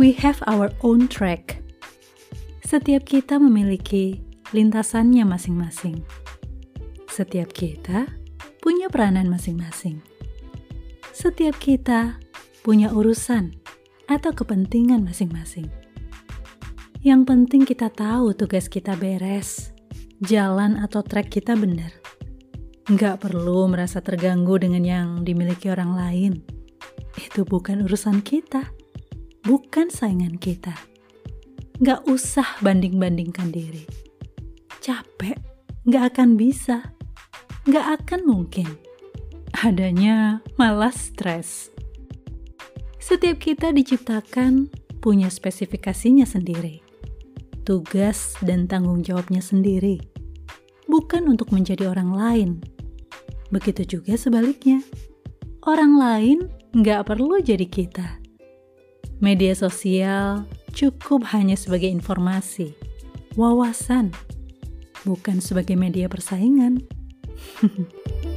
We have our own track. Setiap kita memiliki lintasannya masing-masing. Setiap kita punya peranan masing-masing. Setiap kita punya urusan atau kepentingan masing-masing. Yang penting kita tahu tugas kita beres, jalan atau track kita benar. Nggak perlu merasa terganggu dengan yang dimiliki orang lain. Itu bukan urusan kita, bukan saingan kita. Nggak usah banding-bandingkan diri. Capek, nggak akan bisa, nggak akan mungkin. Adanya malah stres. Setiap kita diciptakan punya spesifikasinya sendiri tugas dan tanggung jawabnya sendiri, bukan untuk menjadi orang lain. Begitu juga sebaliknya, orang lain nggak perlu jadi kita. Media sosial cukup hanya sebagai informasi, wawasan, bukan sebagai media persaingan.